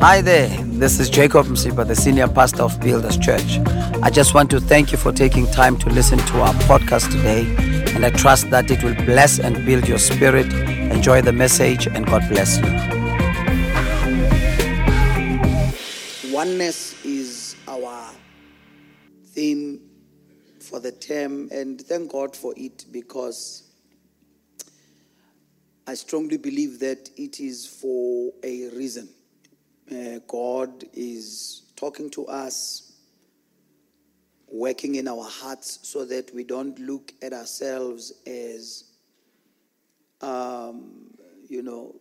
Hi there, this is Jacob Msipha, the senior pastor of Builders Church. I just want to thank you for taking time to listen to our podcast today, and I trust that it will bless and build your spirit. Enjoy the message, and God bless you. Oneness is our theme for the term, and thank God for it because I strongly believe that it is for a reason. Uh, God is talking to us, working in our hearts so that we don't look at ourselves as, um, you know,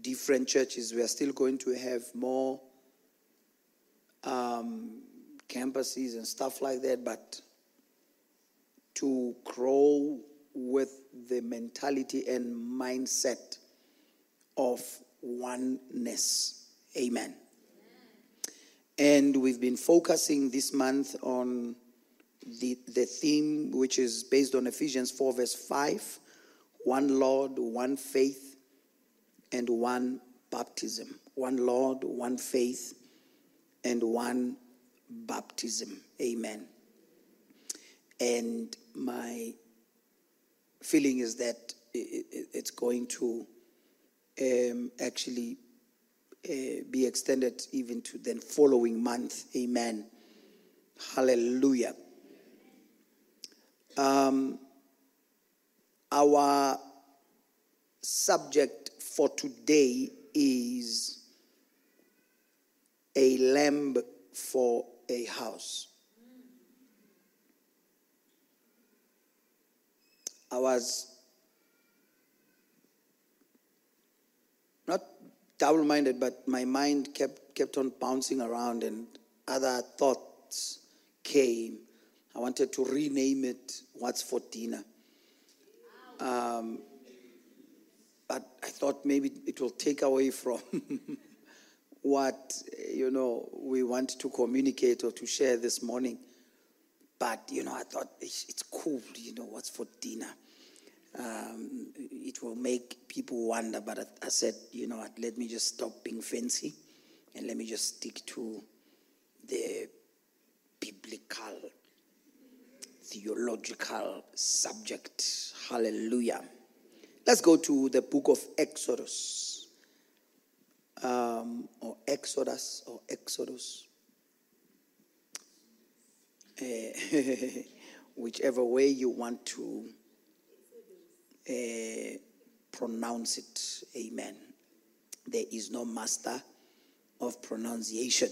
different churches. We are still going to have more um, campuses and stuff like that, but to grow with the mentality and mindset of oneness. Amen. And we've been focusing this month on the, the theme, which is based on Ephesians 4, verse 5 one Lord, one faith, and one baptism. One Lord, one faith, and one baptism. Amen. And my feeling is that it's going to um, actually uh, be extended even to the following month. Amen. Hallelujah. Um, our subject for today is a lamb for a house. I was not double minded, but my mind kept, kept on bouncing around and other thoughts came. I wanted to rename it What's for Dinner. Um, but I thought maybe it will take away from what you know we want to communicate or to share this morning. But you know, I thought it's, it's cool. You know, what's for dinner? Um, it will make people wonder. But I, I said, you know what? Let me just stop being fancy, and let me just stick to the biblical, theological subject. Hallelujah. Let's go to the book of Exodus, um, or Exodus, or Exodus. Uh, whichever way you want to uh, pronounce it. Amen. There is no master of pronunciation.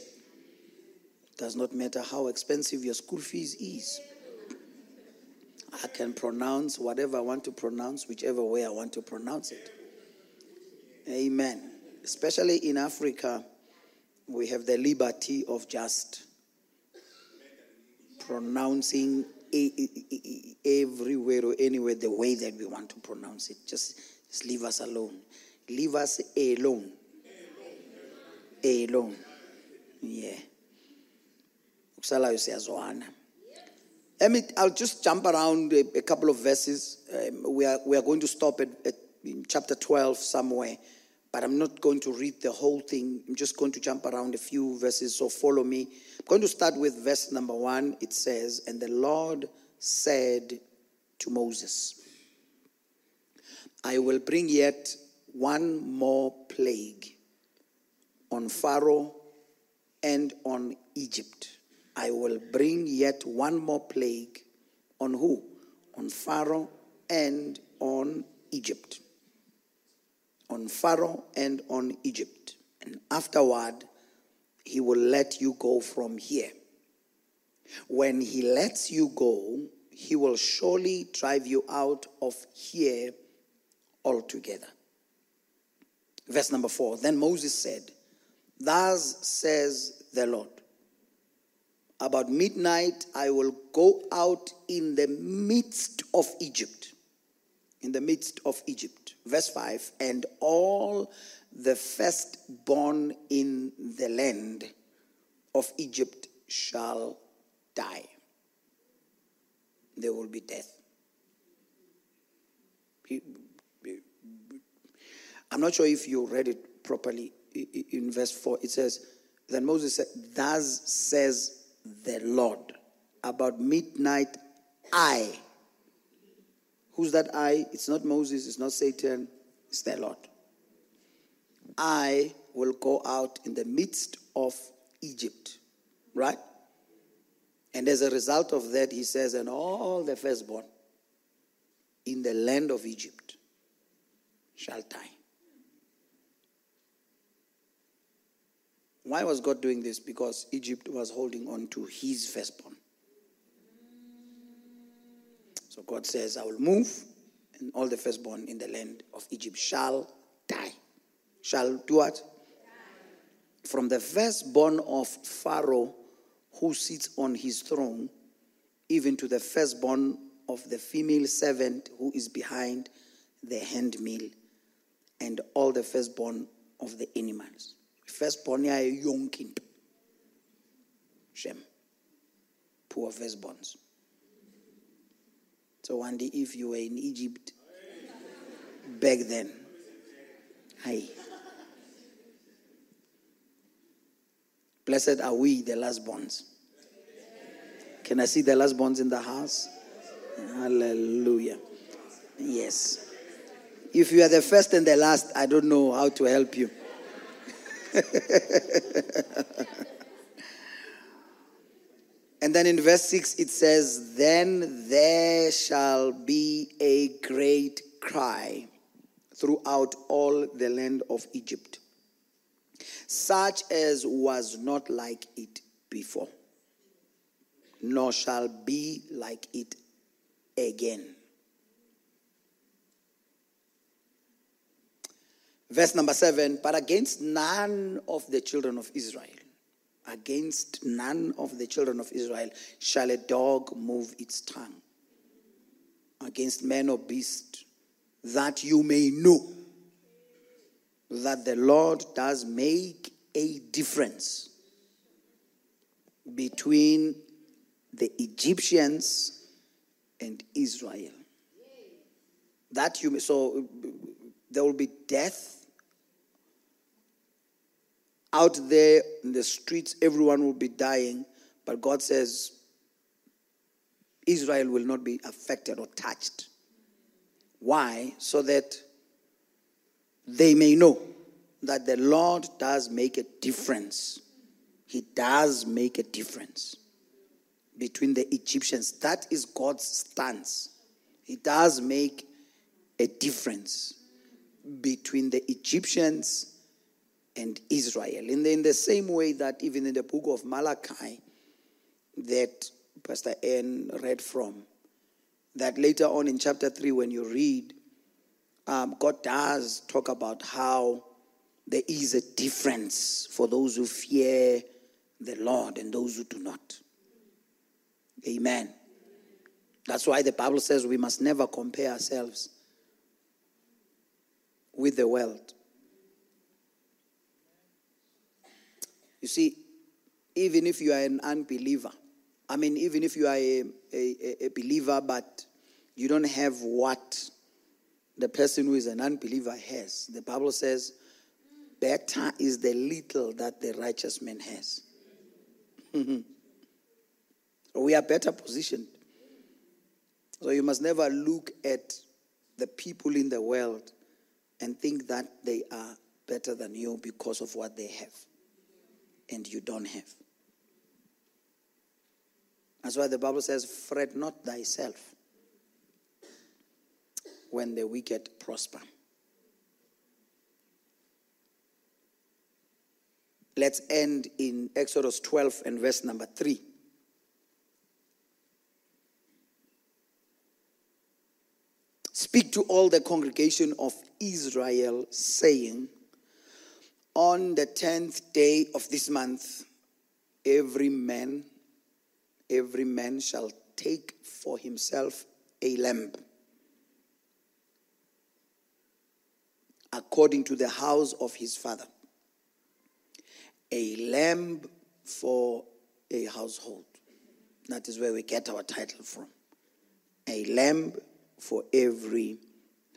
Does not matter how expensive your school fees is. I can pronounce whatever I want to pronounce, whichever way I want to pronounce it. Amen. Especially in Africa, we have the liberty of just pronouncing everywhere or anywhere the way that we want to pronounce it. Just, just leave us alone. Leave us alone. Alone. Yeah. Let me, I'll just jump around a, a couple of verses. Um, we, are, we are going to stop at, at chapter 12 somewhere, but I'm not going to read the whole thing. I'm just going to jump around a few verses, so follow me. I'm going to start with verse number one. It says, And the Lord said to Moses, I will bring yet one more plague on Pharaoh and on Egypt I will bring yet one more plague on who? On Pharaoh and on Egypt. On Pharaoh and on Egypt. And afterward, he will let you go from here. When he lets you go, he will surely drive you out of here altogether. Verse number four Then Moses said, Thus says the Lord about midnight, I will go out in the midst of Egypt. In the midst of Egypt. Verse 5 And all the firstborn in the land of Egypt shall die. There will be death. I'm not sure if you read it properly in verse 4, it says, Then Moses said, Thus says the Lord, about midnight, I. Who's that I? It's not Moses, it's not Satan, it's the Lord. I will go out in the midst of Egypt. Right? And as a result of that, he says, and all the firstborn in the land of Egypt shall die. Why was God doing this? Because Egypt was holding on to his firstborn. So God says, I will move, and all the firstborn in the land of Egypt shall die. Shall do what? Die. From the firstborn of Pharaoh who sits on his throne, even to the firstborn of the female servant who is behind the handmill, and all the firstborn of the animals firstborn yayo young into shem poor firstborns so one day if you were in egypt back then hi blessed are we the last bonds can i see the last bonds in the house? Hallelujah. Yes. If you are the first and the last i don't know how to help you and then in verse 6 it says, Then there shall be a great cry throughout all the land of Egypt, such as was not like it before, nor shall be like it again. Verse number seven, but against none of the children of Israel, against none of the children of Israel shall a dog move its tongue. Against man or beast, that you may know that the Lord does make a difference between the Egyptians and Israel. That you may, so there will be death out there in the streets, everyone will be dying. But God says Israel will not be affected or touched. Why? So that they may know that the Lord does make a difference. He does make a difference between the Egyptians. That is God's stance. He does make a difference between the Egyptians and Israel. In the, in the same way that even in the book of Malachi, that Pastor N read from, that later on in chapter 3, when you read, um, God does talk about how there is a difference for those who fear the Lord and those who do not. Amen. That's why the Bible says we must never compare ourselves with the world. You see, even if you are an unbeliever, I mean, even if you are a, a, a believer, but you don't have what the person who is an unbeliever has, the Bible says, better is the little that the righteous man has. we are better positioned. So you must never look at the people in the world and think that they are better than you because of what they have and you don't have. That's why the Bible says, Fret not thyself when the wicked prosper. Let's end in Exodus 12 and verse number 3. Speak to all the congregation of Israel, saying, on the tenth day of this month, every man, every man shall take for himself a lamb, according to the house of his father. A lamb for a household. That is where we get our title from. A lamb for every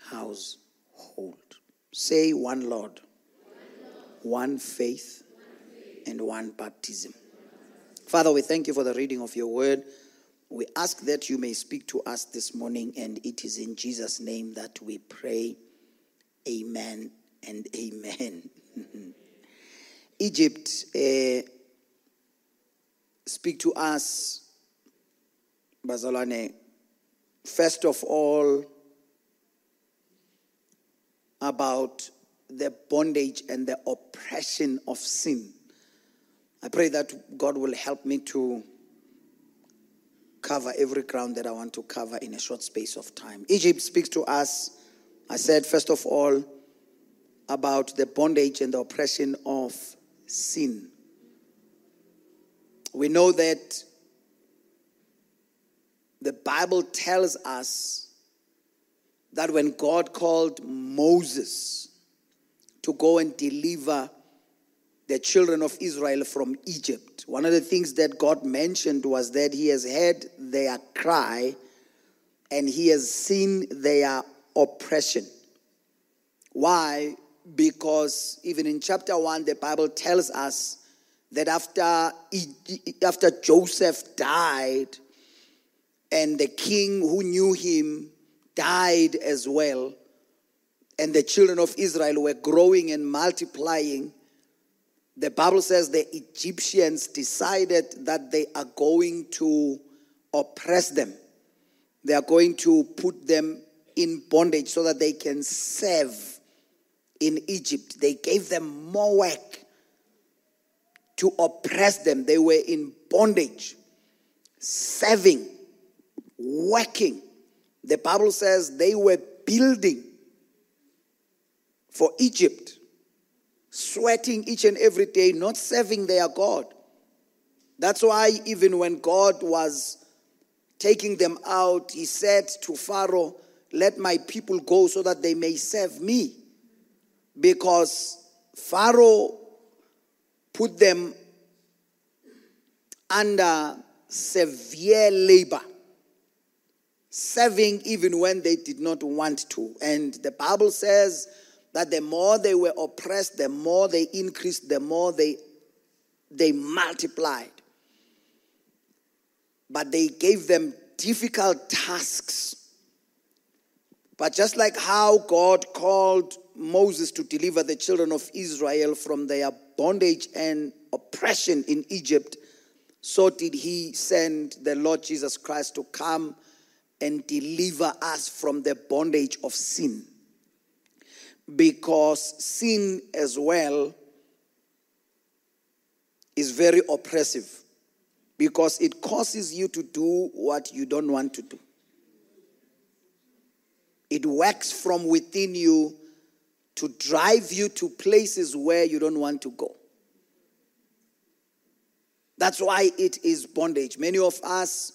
household. Say one Lord. One faith, and one baptism. Father, we thank you for the reading of your word. We ask that you may speak to us this morning, and it is in Jesus' name that we pray. Amen and amen. Egypt, uh, speak to us, Bazalane, first of all, about the bondage and the oppression of sin. I pray that God will help me to cover every ground that I want to cover in a short space of time. Egypt speaks to us, I said, first of all, about the bondage and the oppression of sin. We know that the Bible tells us that when God called Moses to go and deliver the children of Israel from Egypt. One of the things that God mentioned was that He has heard their cry and He has seen their oppression. Why? Because even in chapter 1, the Bible tells us that after, after Joseph died and the king who knew him died as well, and the children of Israel were growing and multiplying, the Bible says the Egyptians decided that they are going to oppress them. They are going to put them in bondage so that they can serve in Egypt. They gave them more work to oppress them. They were in bondage, serving, working. The Bible says they were building for Egypt sweating each and every day, not serving their God. That's why, even when God was taking them out, he said to Pharaoh, Let my people go so that they may serve me. Because Pharaoh put them under severe labor, serving even when they did not want to. And the Bible says, that the more they were oppressed, the more they increased, the more they, they multiplied. But they gave them difficult tasks. But just like how God called Moses to deliver the children of Israel from their bondage and oppression in Egypt, so did he send the Lord Jesus Christ to come and deliver us from the bondage of sin because sin as well is very oppressive because it causes you to do what you don't want to do. It works from within you to drive you to places where you don't want to go. That's why it is bondage. Many of us,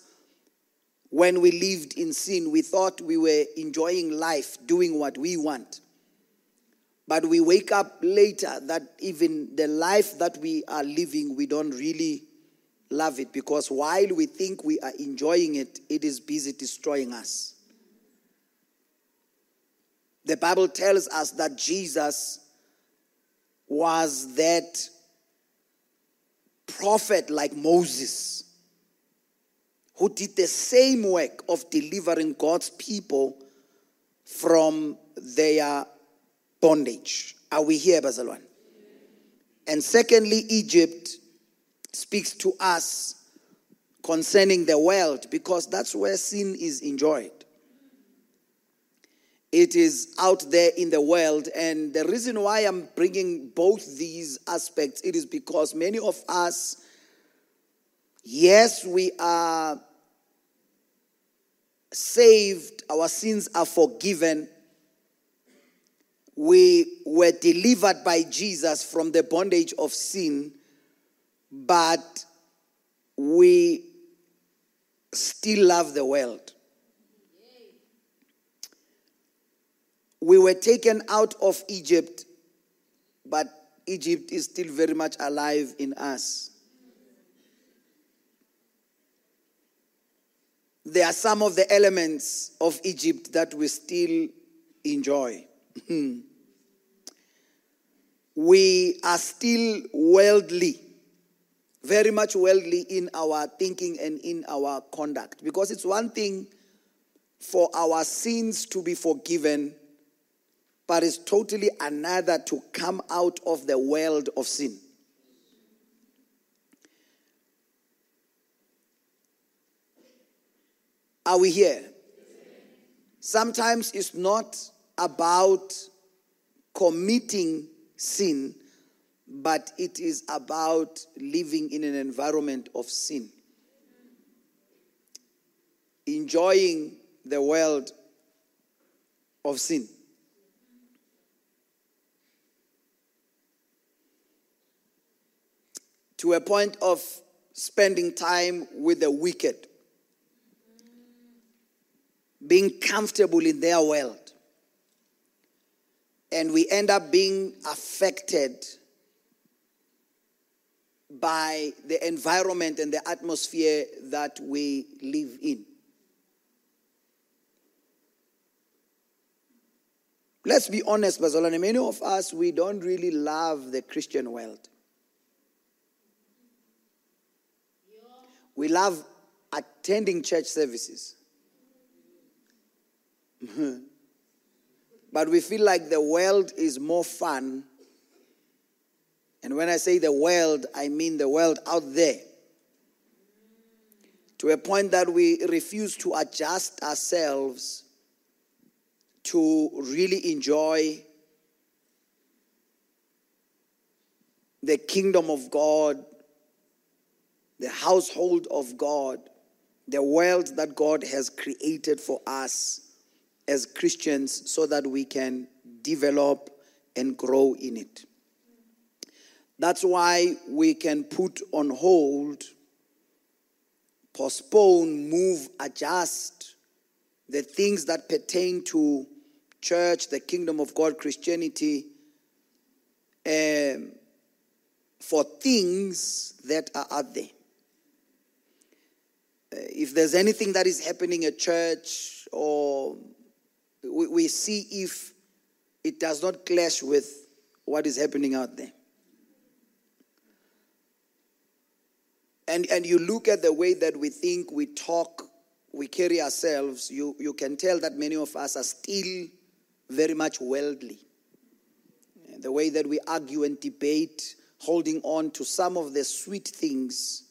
when we lived in sin, we thought we were enjoying life, doing what we want. But we wake up later that even the life that we are living, we don't really love it because while we think we are enjoying it, it is busy destroying us. The Bible tells us that Jesus was that prophet like Moses who did the same work of delivering God's people from their bondage. Are we here, Bazalwan? And secondly, Egypt speaks to us concerning the world because that's where sin is enjoyed. It is out there in the world. And the reason why I'm bringing both these aspects, it is because many of us, yes, we are saved, our sins are forgiven, we were delivered by Jesus from the bondage of sin, but we still love the world. We were taken out of Egypt, but Egypt is still very much alive in us. There are some of the elements of Egypt that we still enjoy. Hmm. we are still worldly, very much worldly in our thinking and in our conduct. Because it's one thing for our sins to be forgiven, but it's totally another to come out of the world of sin. Are we here? Sometimes it's not about committing sin, but it is about living in an environment of sin. Enjoying the world of sin. To a point of spending time with the wicked being comfortable in their world. And we end up being affected by the environment and the atmosphere that we live in. Let's be honest, Bazalwane, many of us, we don't really love the Christian world. We love attending church services. but we feel like the world is more fun. And when I say the world, I mean the world out there. To a point that we refuse to adjust ourselves to really enjoy the kingdom of God, the household of God, the world that God has created for us as Christians so that we can develop and grow in it. That's why we can put on hold, postpone, move, adjust the things that pertain to church, the kingdom of God, Christianity, um, for things that are out there. Uh, if there's anything that is happening at church or we, we see if it does not clash with what is happening out there. And, and you look at the way that we think, we talk, we carry ourselves, you, you can tell that many of us are still very much worldly. The way that we argue and debate, holding on to some of the sweet things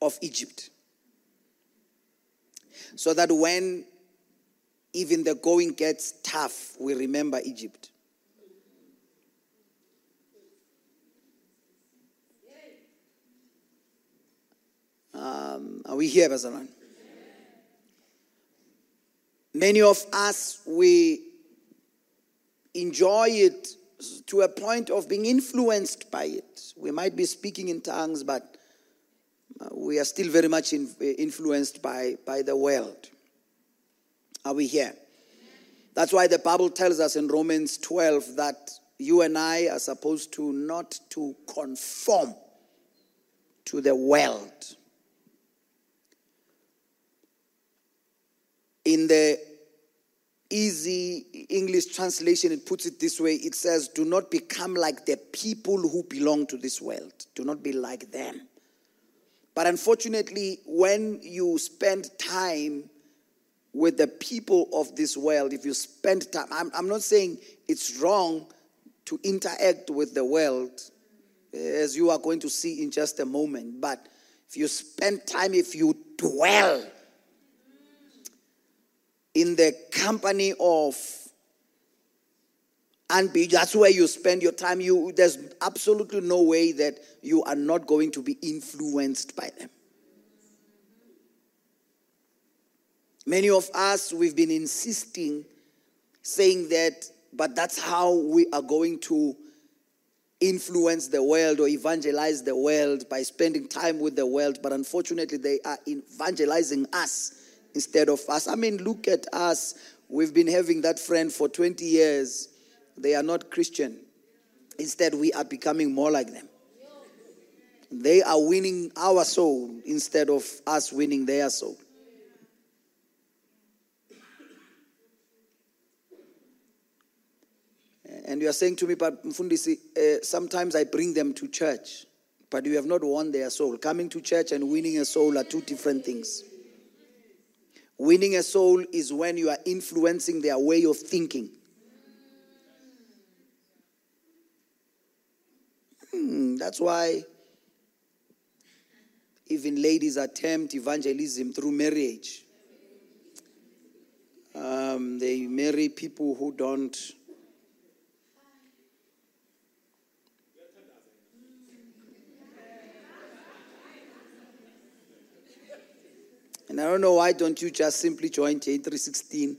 of Egypt. So that when even the going gets tough, we remember Egypt. Um, are we here, Bazalan? Many of us, we enjoy it to a point of being influenced by it. We might be speaking in tongues, but uh, we are still very much influenced by, by the world. Are we here? That's why the Bible tells us in Romans 12 that you and I are supposed to not to conform to the world. In the easy English translation, it puts it this way it says, Do not become like the people who belong to this world. Do not be like them. But unfortunately, when you spend time with the people of this world, if you spend time, I'm, I'm not saying it's wrong to interact with the world, eh, as you are going to see in just a moment, but if you spend time, if you dwell in the company of and be, that's where you spend your time you there's absolutely no way that you are not going to be influenced by them Many of us, we've been insisting, saying that, but that's how we are going to influence the world or evangelize the world by spending time with the world. But unfortunately, they are evangelizing us instead of us. I mean, look at us. We've been having that friend for 20 years. They are not Christian. Instead, we are becoming more like them. They are winning our soul instead of us winning their soul. And you are saying to me, but Mfundisi, uh, sometimes I bring them to church, but you have not won their soul. Coming to church and winning a soul are two different things. Winning a soul is when you are influencing their way of thinking. Hmm, that's why even ladies attempt evangelism through marriage. Um, they marry people who don't. And I don't know why don't you just simply join J316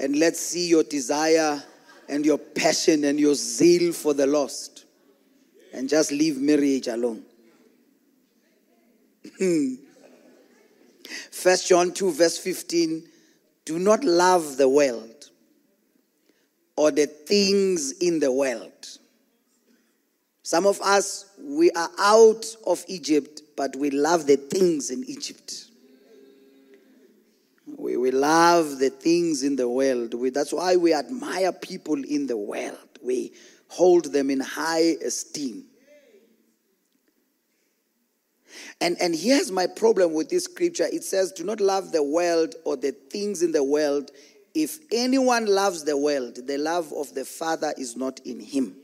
and let's see your desire and your passion and your zeal for the lost and just leave marriage alone. First John 2, verse 15 do not love the world or the things in the world. Some of us, we are out of Egypt, but we love the things in Egypt. We, we love the things in the world. We, that's why we admire people in the world. We hold them in high esteem. And, and here's my problem with this scripture it says, Do not love the world or the things in the world. If anyone loves the world, the love of the Father is not in him.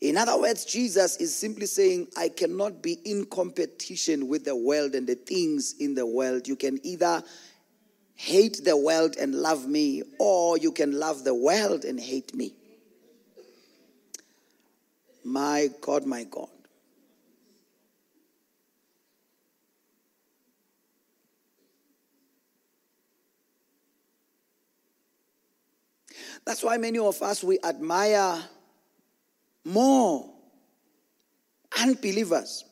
In other words, Jesus is simply saying, I cannot be in competition with the world and the things in the world. You can either hate the world and love me, or you can love the world and hate me. My God, my God. That's why many of us we admire more unbelievers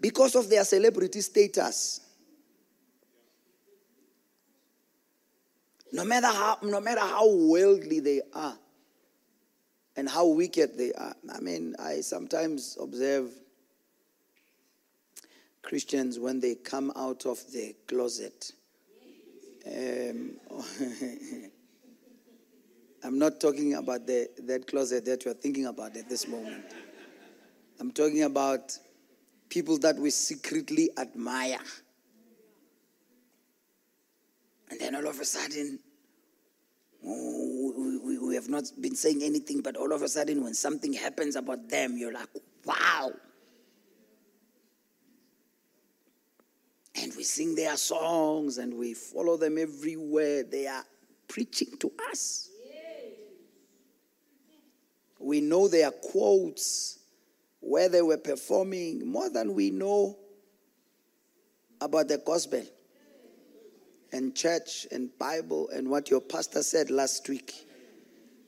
because of their celebrity status. No matter how no matter how worldly they are and how wicked they are. I mean, I sometimes observe Christians when they come out of the closet. Um, I'm not talking about the, that closet that you're thinking about at this moment. I'm talking about people that we secretly admire. And then all of a sudden, oh, we, we, we have not been saying anything, but all of a sudden, when something happens about them, you're like, wow. And we sing their songs and we follow them everywhere. They are preaching to us. We know their quotes, where they were performing, more than we know about the gospel and church and Bible and what your pastor said last week.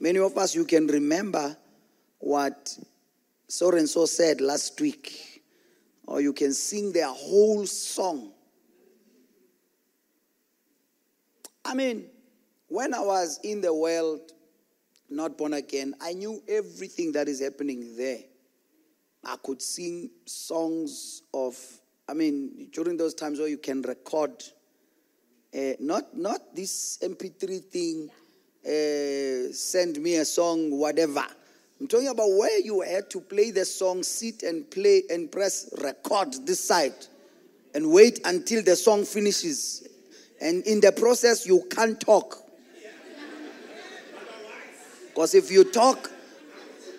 Many of us, you can remember what so and so said last week, or you can sing their whole song. I mean, when I was in the world, not born again, I knew everything that is happening there. I could sing songs of, I mean, during those times where you can record, uh, not not this MP3 thing, uh, send me a song, whatever. I'm talking about where you had to play the song, sit and play and press record this side, and wait until the song finishes. And in the process, you can't talk because if you talk,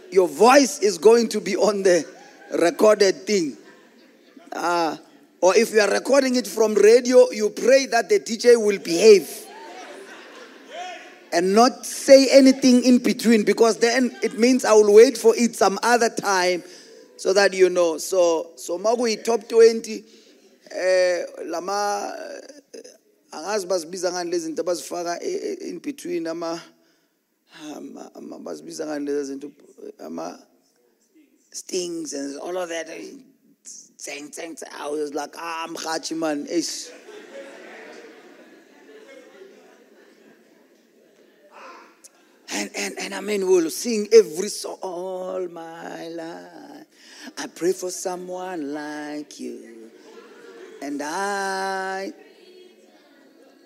your voice is going to be on the recorded thing. Uh, or if you are recording it from radio, you pray that the DJ will behave and not say anything in between because then it means I will wait for it some other time so that you know. So, so Magui top 20, eh, lama, eh, in between stings and all of that zang, zang. I was like, ah, mhachi man, ish. And, and, and I mean, we'll sing every song all my life. I pray for someone like you. And I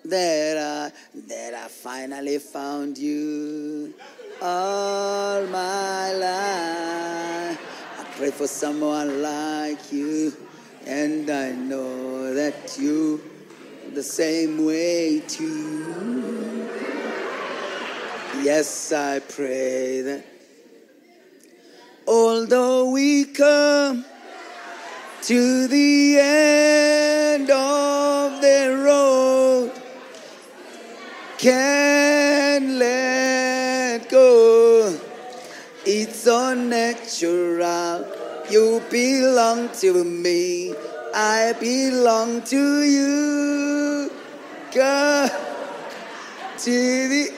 that I, that I finally found you all my life. I pray for someone like you, and I know that you the same way too. Yes, I pray that although we come to the end of the road, can let go. It's unnatural. You belong to me. I belong to you. To the.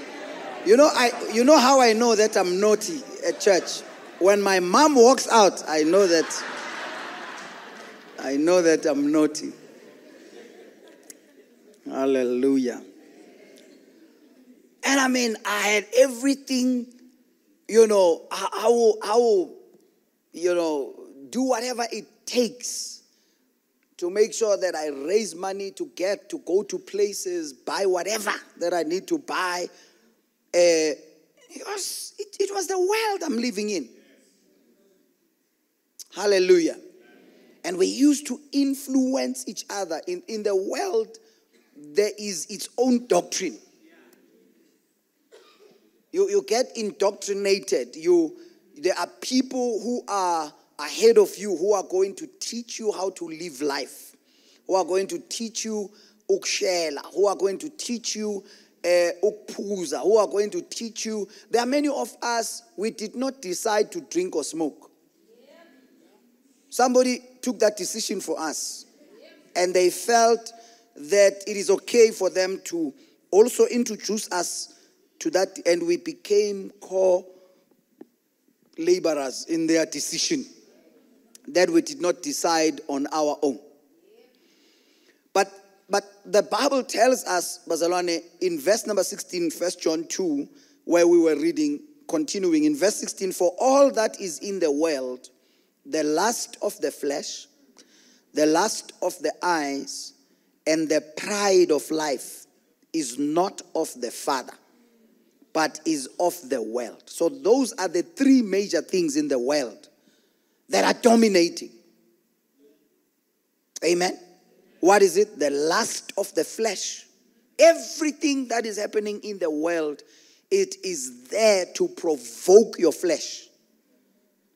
You know, I. You know how I know that I'm naughty at church. When my mom walks out, I know that. I know that I'm naughty. Hallelujah. And I mean, I had everything, you know, I, I will, I will, you know, do whatever it takes to make sure that I raise money to get to go to places, buy whatever that I need to buy. Uh, it, was, it, it was the world I'm living in. Hallelujah. And we used to influence each other. In, in the world, there is its own doctrine. You, you get indoctrinated. You, there are people who are ahead of you who are going to teach you how to live life, who are going to teach you ukshela, who are going to teach you uh, who are going to teach you. There are many of us, we did not decide to drink or smoke. Somebody took that decision for us. And they felt that it is okay for them to also introduce us to that, and we became co laborers in their decision that we did not decide on our own. But but the Bible tells us, Bazalwane, in verse number 16, 1 John 2, where we were reading, continuing in verse 16, for all that is in the world, the lust of the flesh, the lust of the eyes, and the pride of life is not of the Father, but is of the world. So, those are the three major things in the world that are dominating. Amen. What is it? The lust of the flesh. Everything that is happening in the world, it is there to provoke your flesh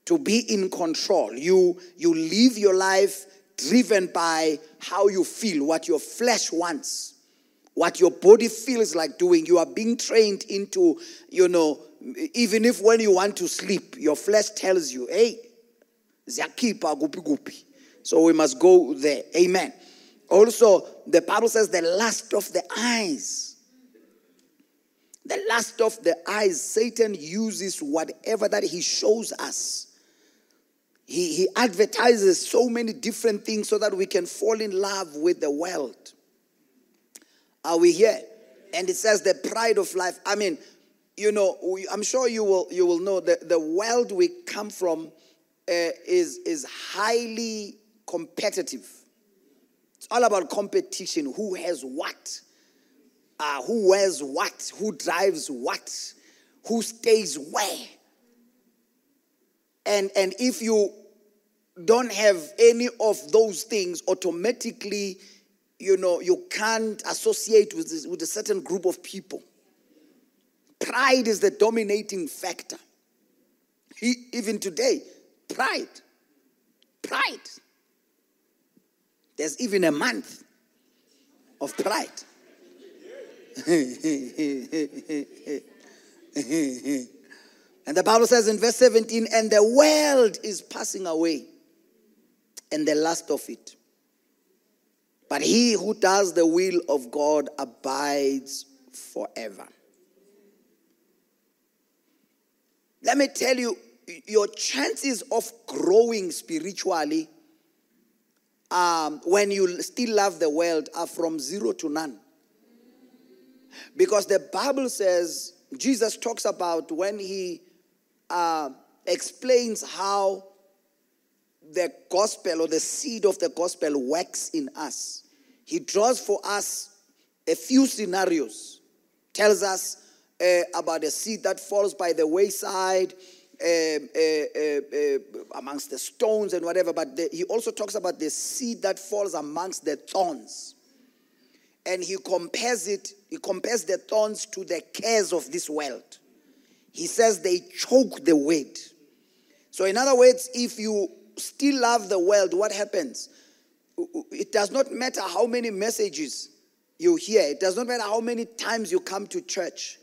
to be in control. You, you live your life driven by how you feel, what your flesh wants, what your body feels like doing. You are being trained into, you know, even if when you want to sleep, your flesh tells you, hey, ziyakhipha gupi gupi. So we must go there. Amen. Also, the Bible says the lust of the eyes. The lust of the eyes, Satan uses whatever that he shows us he, he advertises so many different things so that we can fall in love with the world. Are we here? And it says the pride of life. I mean, you know, we, I'm sure you will you will know that the world we come from uh, is is highly competitive. It's all about competition. Who has what? Uh, who wears what? Who drives what? Who stays where? And, and if you don't have any of those things, automatically, you know, you can't associate with, this, with a certain group of people. Pride is the dominating factor. He, even today, pride. Pride. There's even a month of pride. And the Bible says in verse 17, and the world is passing away, and the last of it. But he who does the will of God abides forever. Let me tell you, your chances of growing spiritually um, when you still love the world are from zero to none. Because the Bible says, Jesus talks about when he uh, explains how the gospel or the seed of the gospel works in us. He draws for us a few scenarios. Tells us uh, about a seed that falls by the wayside, um, uh, uh, uh, amongst the stones and whatever. But the, he also talks about the seed that falls amongst the thorns. And he compares it, he compares the thorns to the cares of this world. He says they choke the word. So, in other words, if you still love the world, what happens? It does not matter how many messages you hear, it does not matter how many times you come to church.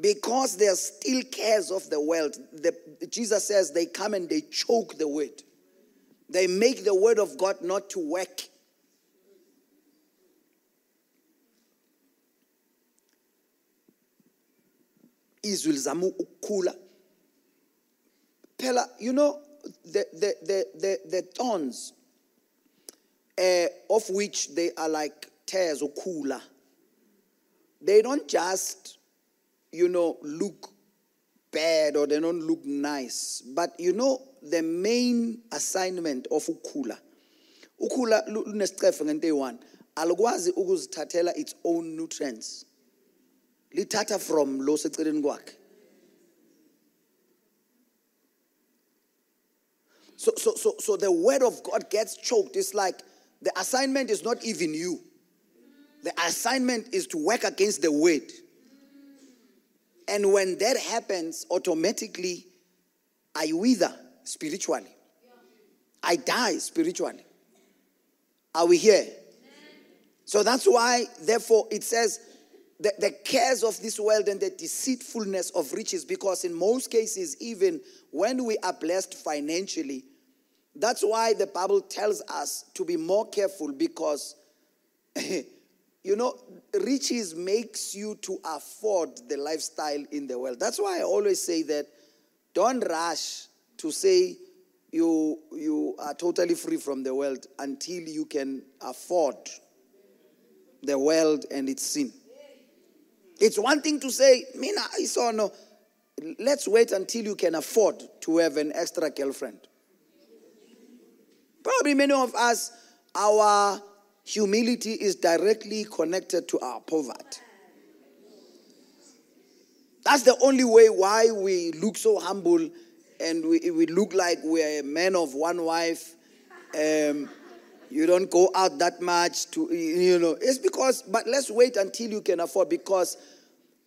Because there are still cares of the world, the, Jesus says they come and they choke the word. They make the word of God not to work. izwi lizama ukukhula phela you know the, the, the, the, the thorns uh, of which they are like tears or cooler. They don't just you know look bad or they don't look nice but you know the main assignment of ukhula ukhula lunesicefe ngento eyi-one ukuzithathela its own nutrients. Lithatha from lo seceleni kwakhe so, so, so, so the word of god gets choked. It's like the assignment is not even you. The assignment is to work against the word. And when that happens automatically i wither spiritually. I die spiritually. Are we here? So that's why therefore it says the, the cares of this world and the deceitfulness of riches, because in most cases, even when we are blessed financially, that's why the Bible tells us to be more careful because, you know, riches makes you to afford the lifestyle in the world. That's why I always say that don't rush to say you, you are totally free from the world until you can afford the world and its sin. It's one thing to say, Mina, I saw no. Let's wait until you can afford to have an extra girlfriend. Probably many of us, our humility is directly connected to our poverty. That's the only way why we look so humble and we, we look like we're a man of one wife. Um, you don't go out that much to, you know. It's because, but let's wait until you can afford because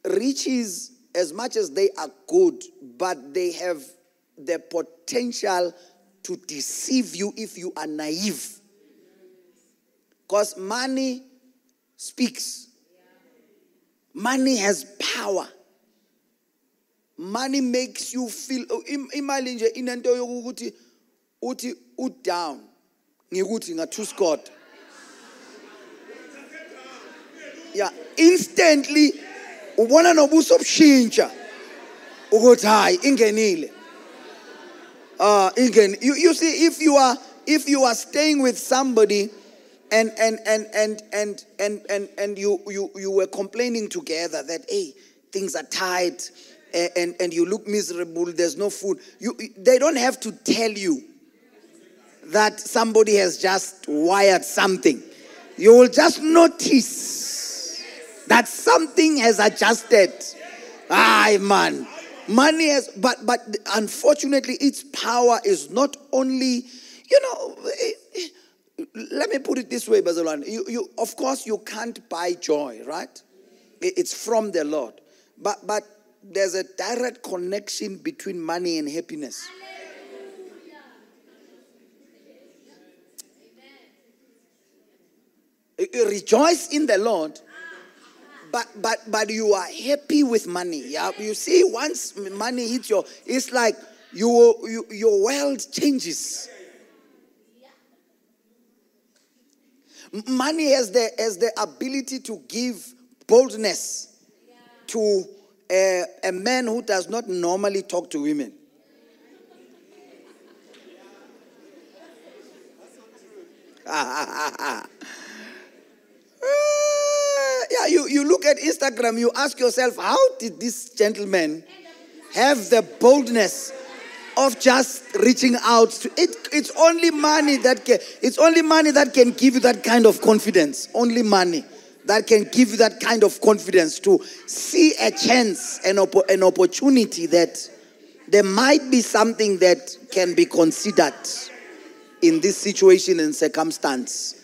riches, as much as they are good, but they have the potential to deceive you if you are naive. Because money speaks, money has power. Money makes you feel imali nje inento yokuthi uthi udown ngikuthi nga-two scored yeah instantly ubona nobuso obushintsha ukuthi hayi ingenile uh ingen you, you see if you are if you are staying with somebody and and and and and and and, and you, you you were complaining together that hey things are tight and, and and you look miserable there's no food you they don't have to tell you that somebody has just wired something. You will just notice that something has adjusted. Aye, man. Money has, but but unfortunately, its power is not only, you know. Eh, eh, let me put it this way, Bazalan. You, you, of course, you can't buy joy, right? It's from the Lord, but but there's a direct connection between money and happiness. rejoice in the Lord. But but but you are happy with money. Yeah, you see, once money hits your, it's like you, you your world changes. Money has the has the ability to give boldness to a, a man who does not normally talk to women. yeah, you, you look at Instagram, you ask yourself, how did this gentleman have the boldness of just reaching out to it? It's only money that can it's only money that can give you that kind of confidence. Only money. that can give you that kind of confidence to see a chance, an, op- an opportunity that there might be something that can be considered in this situation and circumstance.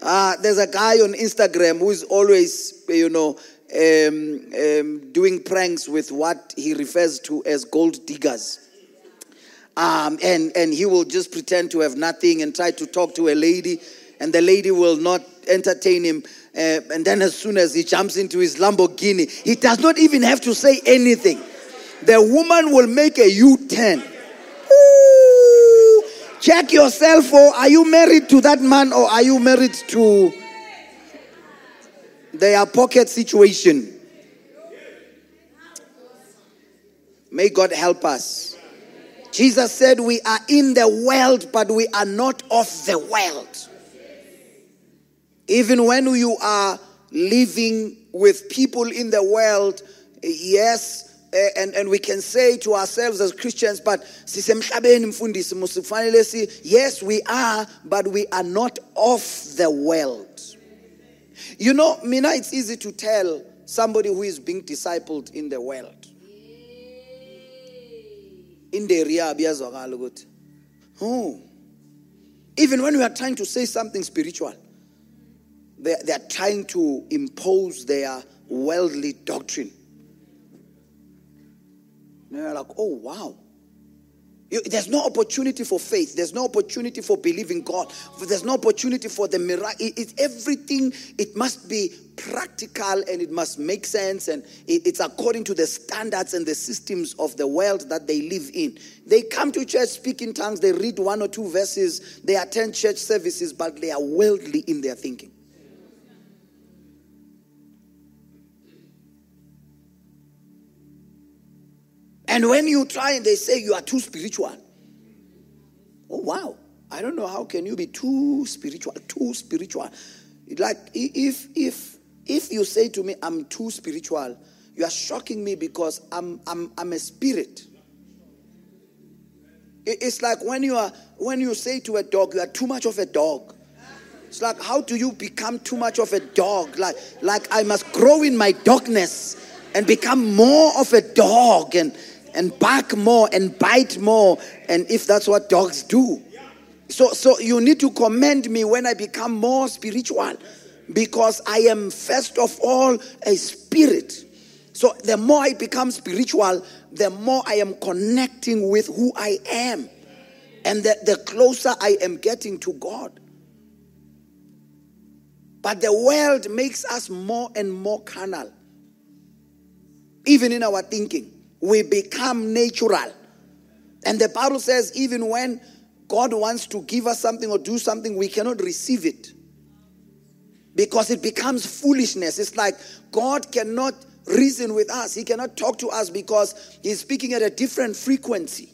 Uh, there's a guy on Instagram who's always, you know, um, um, doing pranks with what he refers to as gold diggers. Um, and, and he will just pretend to have nothing and try to talk to a lady, and the lady will not entertain him. Uh, and then, as soon as he jumps into his Lamborghini, he does not even have to say anything. The woman will make a U turn. Check yourself, or are you married to that man, or are you married to their pocket situation? May God help us. Jesus said, We are in the world, but we are not of the world. Even when you are living with people in the world, yes, Eh, and, and we can say to ourselves as Christians, but yes, we are, but we are not of the world. You know, Mina, it's easy to tell somebody who is being discipled in the world. In the oh, even when we are trying to say something spiritual, they, they are trying to impose their worldly doctrine. And you're like, oh, wow. You, there's no opportunity for faith. There's no opportunity for believing God. There's no opportunity for the miracle. It, it's everything. It must be practical and it must make sense. And it, it's according to the standards and the systems of the world that they live in. They come to church, speak in tongues, they read one or two verses, they attend church services, but they are worldly in their thinking. And when you try and they say you are too spiritual, oh wow, I don't know how can you be too spiritual, too spiritual. Like if if if you say to me I'm too spiritual, you are shocking me because I'm I'm I'm a spirit. It's like when you are when you say to a dog you are too much of a dog. It's like how do you become too much of a dog? Like like I must grow in my dogness and become more of a dog and and bark more and bite more, and if that's what dogs do. So, so you need to commend me when I become more spiritual because I am first of all a spirit. So the more I become spiritual, the more I am connecting with who I am. And the, the closer I am getting to God. But the world makes us more and more carnal, even in our thinking we become natural. And the Bible says, even when God wants to give us something or do something, we cannot receive it because it becomes foolishness. It's like God cannot reason with us, He cannot talk to us because He's speaking at a different frequency.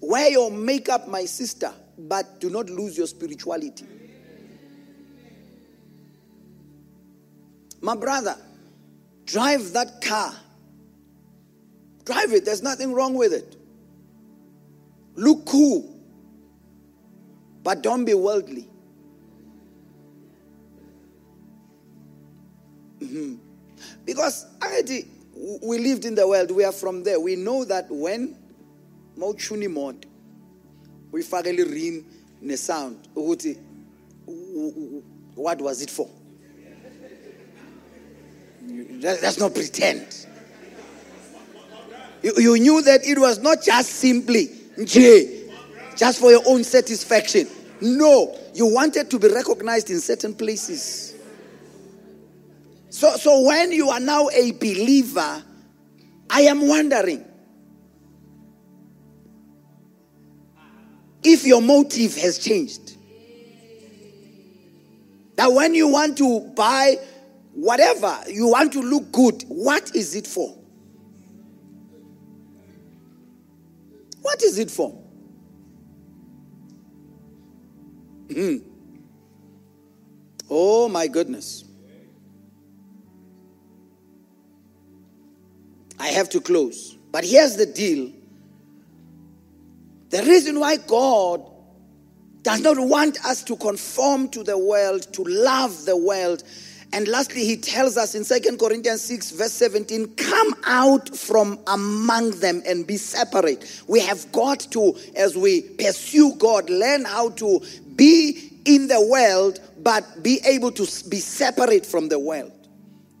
Wear your makeup, my sister, but do not lose your spirituality. My brother, drive that car. Drive it. There's nothing wrong with it. Look cool. But don't be worldly. Mm-hmm. Because already we lived in the world, we are from there. We know that when Mochuni mod, we finally ring the sound. What was it for? Let's not pretend. You, you knew that it was not just simply just for your own satisfaction. No, you wanted to be recognized in certain places. So, so when you are now a believer, I am wondering if your motive has changed. That when you want to buy whatever you want to look good, what is it for? What is it for? Hmm. Oh my goodness. I have to close. But here's the deal the reason why God does not want us to conform to the world, to love the world. And lastly, he tells us in 2 Corinthians 6, verse 17, come out from among them and be separate. We have got to, as we pursue God, learn how to be in the world, but be able to be separate from the world.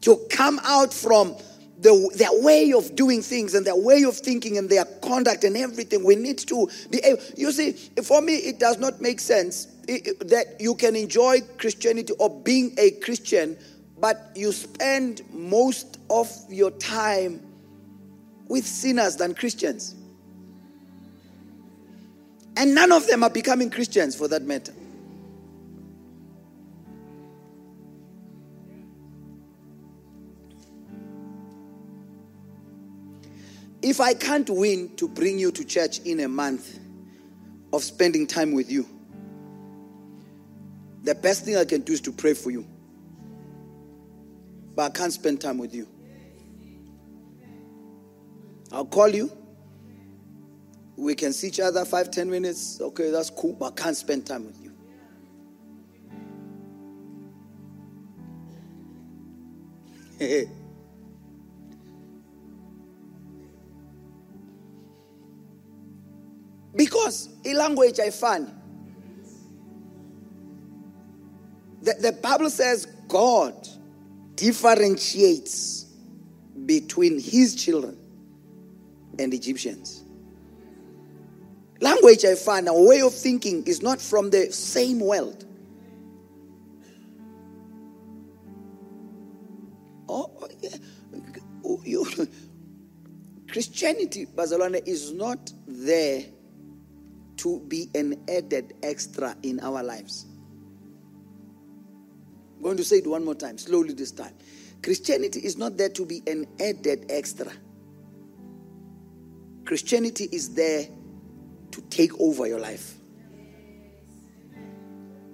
To come out from the, their way of doing things and their way of thinking and their conduct and everything. We need to be able. You see, for me, it does not make sense that you can enjoy Christianity or being a Christian, but you spend most of your time with sinners than Christians. And none of them are becoming Christians for that matter. If I can't win to bring you to church in a month of spending time with you, the best thing I can do is to pray for you. But I can't spend time with you. I'll call you. We can see each other five, ten minutes. Okay, that's cool, but I can't spend time with you. Because language I find. The, the Bible says God differentiates between his children and Egyptians. Language I find, our way of thinking is not from the same world. Oh, oh yeah. you, Christianity, Bazalwane, is not there to be an added extra in our lives. I'm going to say it one more time, slowly this time. Christianity is not there to be an added extra. Christianity is there to take over your life.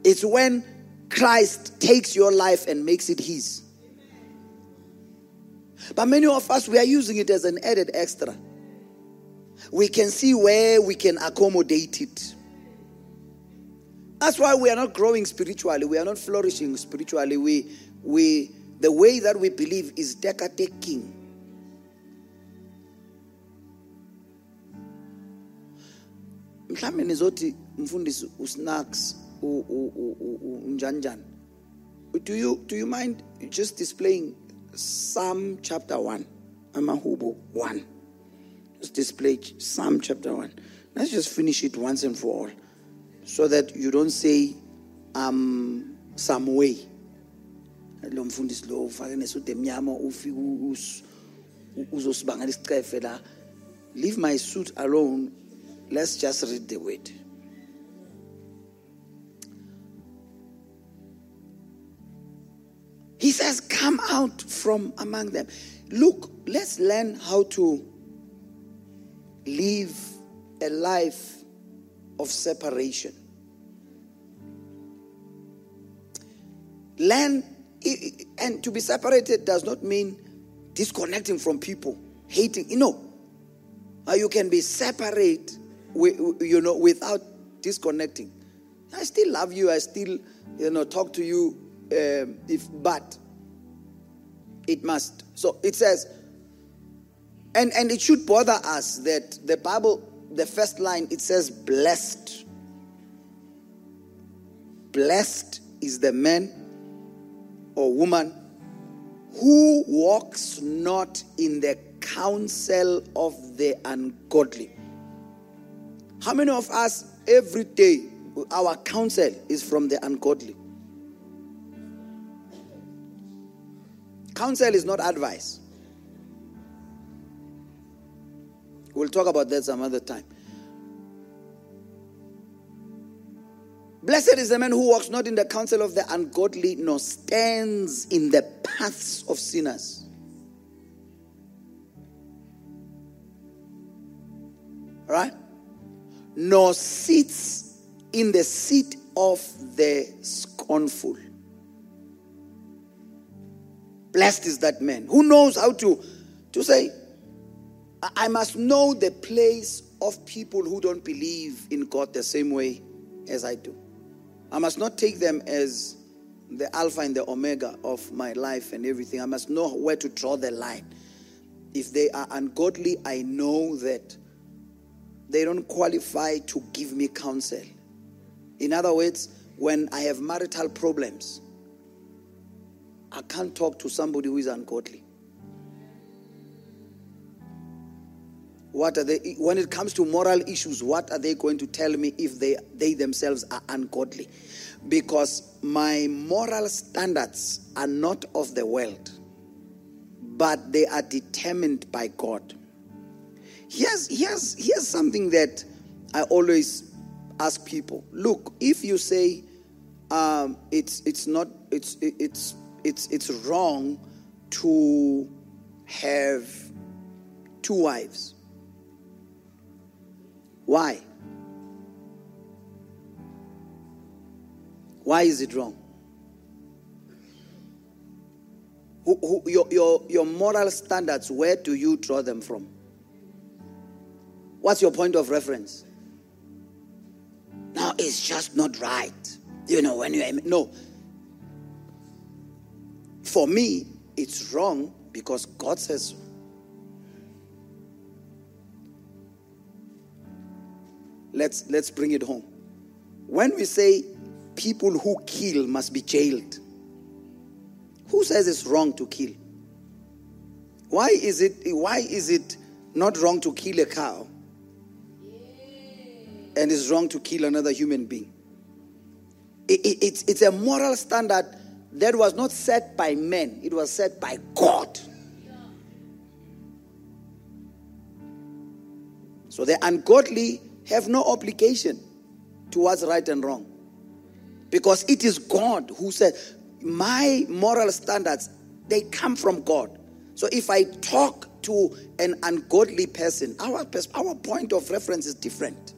It's when Christ takes your life and makes it His. But many of us, we are using it as an added extra we can see where we can accommodate it. That's why we are not growing spiritually. We are not flourishing spiritually. We, we, the way that we believe is teka taking. mhlawumbe nizothi mfundisi usnacks unjani do you do you mind just displaying psalm chapter 1 amahubo 1 Let's display Psalm chapter 1. Let's just finish it once and for all so that you don't say um some way. Lo mfundisi lo ufake nesude emnyama ufike uzosibangela isicefe la. Leave my suit alone. Let's just read the word. He says come out from among them. Look let's learn how to live a life of separation. Learn, and to be separated does not mean disconnecting from people, hating. You know, you can be separate, you know, without disconnecting. I still love you. I still, you know, talk to you. Um, if but it must. So it says, and, and it should bother us that the Bible, the first line, it says, blessed. Blessed is the man or woman who walks not in the counsel of the ungodly. How many of us every day, our counsel is from the ungodly? Counsel is not advice. We'll talk about that some other time. Blessed is the man who walks not in the counsel of the ungodly, nor stands in the paths of sinners. Right? Nor sits in the seat of the scornful. Blessed is that man who knows how to, to say, I must know the place of people who don't believe in God the same way as I do. I must not take them as the alpha and the omega of my life and everything. I must know where to draw the line. If they are ungodly, I know that they don't qualify to give me counsel. In other words, when I have marital problems, I can't talk to somebody who is ungodly. What are they when it comes to moral issues, what are they going to tell me if they, they themselves are ungodly? Because my moral standards are not of the world, but they are determined by God. Here's, here's, here's something that I always ask people. Look, if you say um, it's, it's not, it's, it's, it's, it's wrong to have two wives, why? Why is it wrong? Who, who, your, your, your moral standards, where do you draw them from? What's your point of reference? No, it's just not right. You know, when you. No. For me, it's wrong because God says Let's, let's bring it home. When we say people who kill must be jailed, who says it's wrong to kill? Why is it, why is it not wrong to kill a cow and it's wrong to kill another human being? It, it, it's, it's a moral standard that was not set by men, it was set by God. So the ungodly have no obligation towards right and wrong. Because it is God who said, My moral standards, they come from God. So if I talk to an ungodly person, our, our point of reference is different.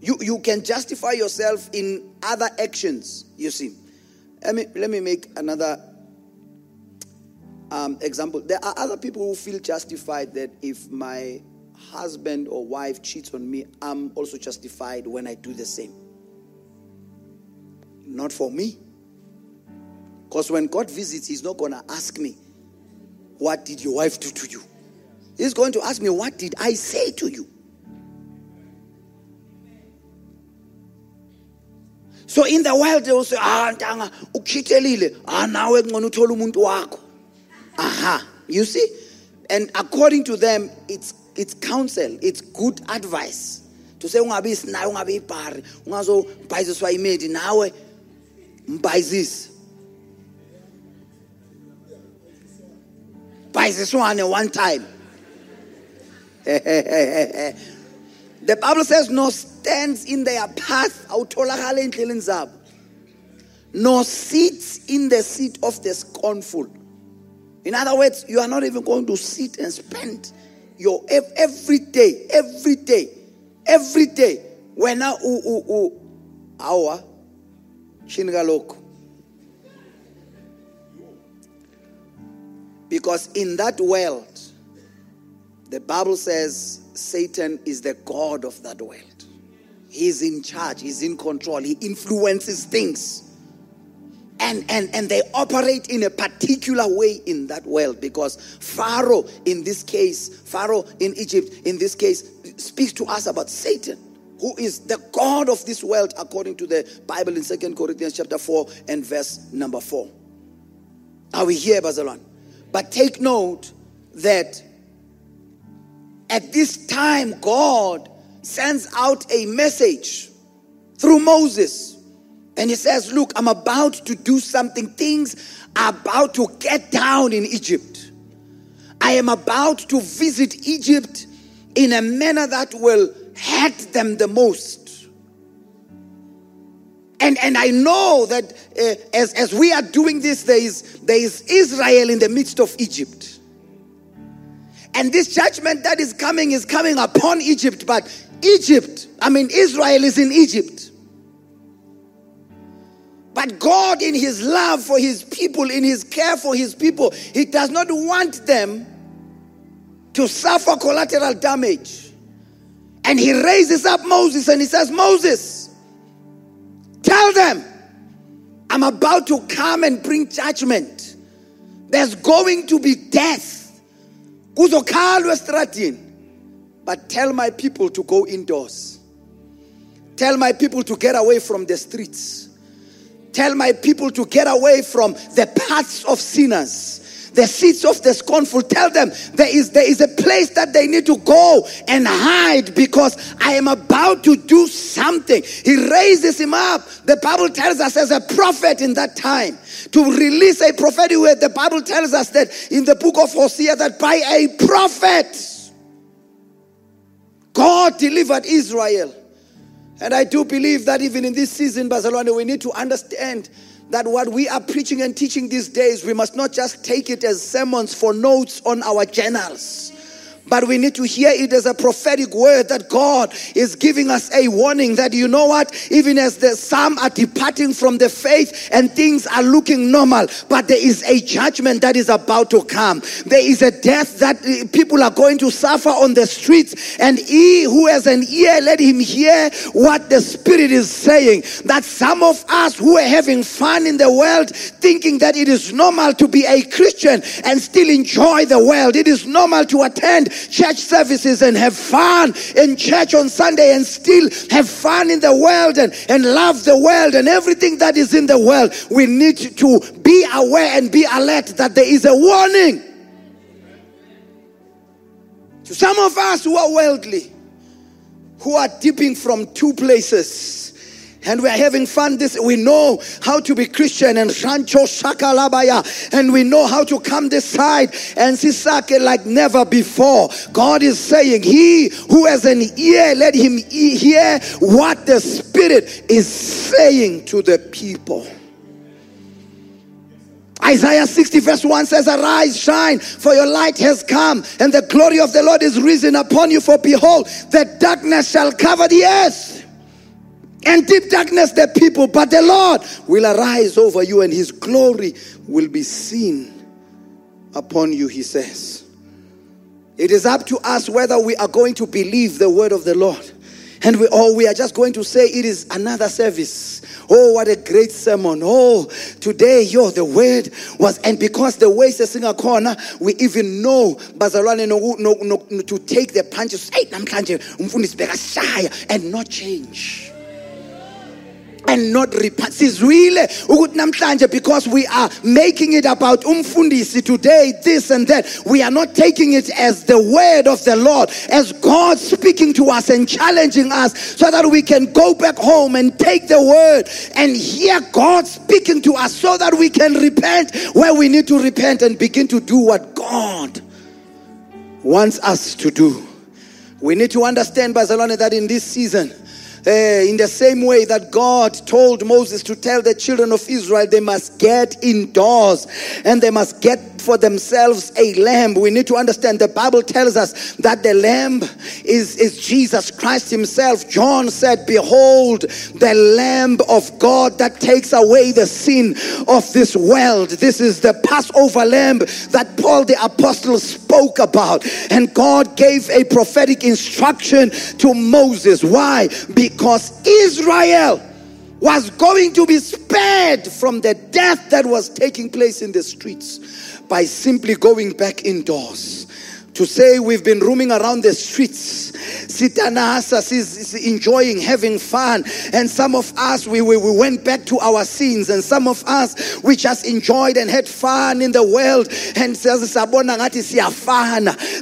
You, you can justify yourself in other actions, you see. Let me, let me make another um, example. There are other people who feel justified that if my husband or wife cheats on me, I'm also justified when I do the same. Not for me. Because when God visits, He's not going to ask me, What did your wife do to you? He's going to ask me, What did I say to you? So in the world they will say, ah ntanga ukhithelile, ah. Aha, you see? And according to them, it's it's counsel, it's good advice. To say ungabi isinayo ungabi ibhari, ungazo bhayiziswa imedi nawe mbhayizisi. Bhayiziswane one time. the Bible says no stands in their path awutholakala endleleni zabo. No sits in the seat of the scornful. In other words, you are not even going to sit and spend your every day, every day, every day. When u u u awa shini Because in that world, the Bible says Satan is the God of that world. He's in charge, he's in control, he influences things and, and, and they operate in a particular way in that world because Pharaoh, in this case, Pharaoh in Egypt, in this case, speaks to us about Satan, who is the God of this world, according to the Bible in Second Corinthians chapter 4 and verse number 4. Are we here, Bazalwan? But take note that at this time, God sends out a message through Moses and he says, Look, I'm about to do something. Things are about to get down in Egypt. I am about to visit Egypt in a manner that will hurt them the most. And, and I know that uh, as, as we are doing this, there is, there is Israel in the midst of Egypt. And this judgment that is coming is coming upon Egypt. But Egypt, I mean, Israel is in Egypt. But God, in His love for His people, in His care for His people, He does not want them to suffer collateral damage. And he raises up Moses and he says, Moses, tell them I'm about to come and bring judgment. There's going to be death. But tell my people to go indoors. Tell my people to get away from the streets. Tell my people to get away from the paths of sinners the seats of the scornful. Tell them there is, there is a place that they need to go and hide because I am about to do something. He raises him up. The Bible tells us as a prophet in that time to release a prophetic word. The Bible tells us that in the book of Hosea that by a prophet, God delivered Israel. And I do believe that even in this season, Bazalwane, we need to understand that what we are preaching and teaching these days, we must not just take it as sermons for notes on our journals. But we need to hear it as a prophetic word that God is giving us a warning that you know what, even as the some are departing from the faith and things are looking normal, but there is a judgment that is about to come. There is a death that uh, people are going to suffer on the streets, and he who has an ear, let him hear what the Spirit is saying. That some of us who are having fun in the world, thinking that it is normal to be a Christian and still enjoy the world, it is normal to attend church services and have fun in church on Sunday and still have fun in the world and, and love the world and everything that is in the world. We need to be aware and be alert that there is a warning. To some of us who are worldly, who are dipping from two places and we're having fun this we know how to be christian and rancho shakalabaya. And we know how to come this side and sisake like never before. God is saying he who has an ear let him hear what the spirit is saying to the people. Isaiah 60 verse 1 says, Arise, shine, for your light has come, and the glory of the Lord is risen upon you. For behold, the darkness shall cover the earth and deep darkness the people, but the Lord will arise over you and his glory will be seen upon you, he says. It is up to us whether we are going to believe the word of the Lord. And we or we are just going to say it is another service. Oh, what a great sermon. Oh, today, yo, the word was, and because the way sing a corner, we even know Bazalwane no, no, no, to take the punches, hey, and not change and not repent sizwile ukuthi namhlanje because we are making it about umfundisi today this and that. We are not taking it as the word of the lord as god speaking to us and challenging us so that we can go back home and take the word and hear god speaking to us so that we can repent where we need to repent and begin to do what god wants us to do. We need to understand bazalwane that in this season uh, in the same way that God told Moses to tell the children of Israel they must get indoors and they must get for themselves a lamb. We need to understand the Bible tells us that the lamb is, is Jesus Christ Himself. John said, Behold, the lamb of God that takes away the sin of this world. This is the Passover lamb that Paul the Apostle spoke about. And God gave a prophetic instruction to Moses. Why? Because Israel was going to be spared from the death that was taking place in the streets by simply going back indoors to say we've been roaming around the streets. Sitanasa is enjoying having fun. And some of us, we, we, we went back to our sins. And some of us, we just enjoyed and had fun in the world. And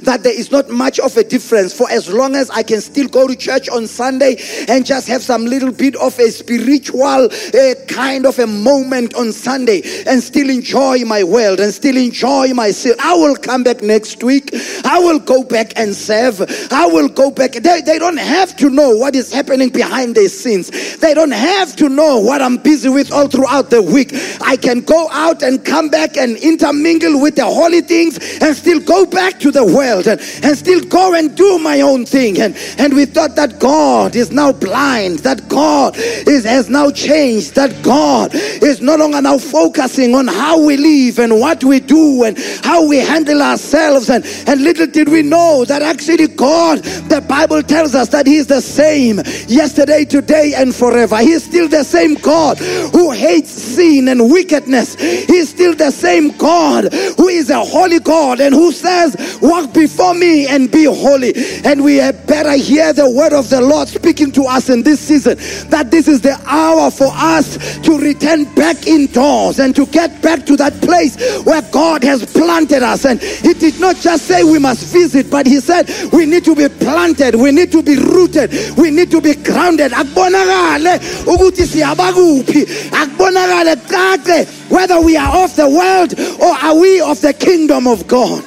that there is not much of a difference. For as long as I can still go to church on Sunday and just have some little bit of a spiritual uh, kind of a moment on Sunday and still enjoy my world and still enjoy myself, I will come back next week I will go back and serve. I will go back. They, they don't have to know what is happening behind their scenes. They don't have to know what I'm busy with all throughout the week. I can go out and come back and intermingle with the holy things and still go back to the world and, and still go and do my own thing. And, and we thought that God is now blind, that God is, has now changed, that God is no longer now focusing on how we live and what we do and how we handle ourselves and, and little did we know that actually God, the Bible tells us that He is the same yesterday, today, and forever. He is still the same God who hates sin and wickedness. He is still the same God who is a holy God and who says, Walk before me and be holy. And we had better hear the word of the Lord speaking to us in this season that this is the hour for us to return back indoors and to get back to that place where God has planted us. And He did not just say we must visit, but He said we need to be planted, we need to be rooted, we need to be grounded. Akubonakale ukuthi siyaba kuphi. Akubonakale cace whether we are of the world or are we of the kingdom of God.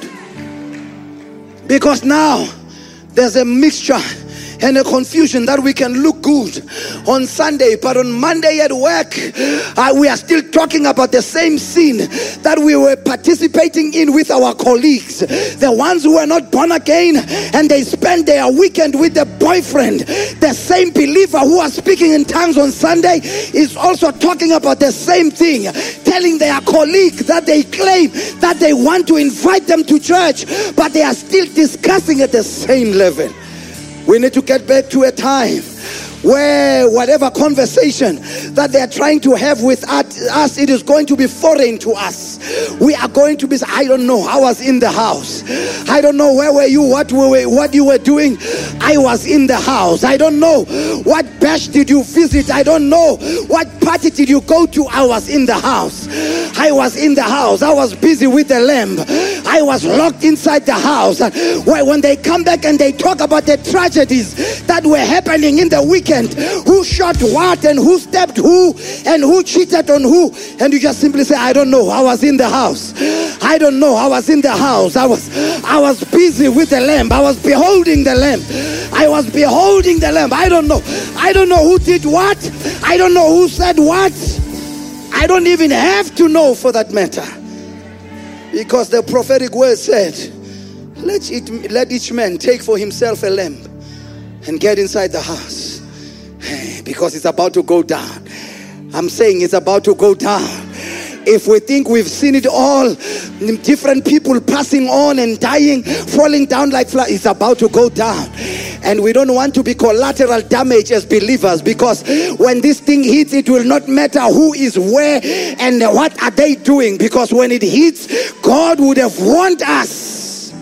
Because now there's a mixture and a confusion that we can look good on Sunday, but on Monday at work, uh, we are still talking about the same sin that we were participating in with our colleagues. The ones who are not born again and they spend their weekend with the boyfriend. The same believer who are speaking in tongues on Sunday is also talking about the same thing, telling their colleague that they claim that they want to invite them to church, but they are still discussing at the same level. We need to get back to a time where whatever conversation that they are trying to have with us, it is going to be foreign to us. We are going to be, I don't know, I was in the house. I don't know where were you, what were what you were doing. I was in the house. I don't know what bash did you visit. I don't know what party did you go to. I was in the house. I was in the house. I was busy with the lamb. I was locked inside the house. When they come back and they talk about the tragedies that were happening in the weekend weekend who shot what and who stepped who and who cheated on who. And you just simply say, I don't know. I was in the house. I don't know. I was in the house. I was I was busy with the lamb. I was beholding the lamb. I was beholding the lamb. I don't know. I don't know who did what. I don't know who said what. I don't even have to know for that matter. Because the prophetic word said, let, it, let each man take for himself a lamb and get inside the house because it's about to go down. I'm saying it's about to go down. If we think we've seen it all, different people passing on and dying, falling down like flies, it's about to go down. And we don't want to be collateral damage as believers because when this thing hits, it will not matter who is where and what are they doing. Because when it hits, God would have warned us.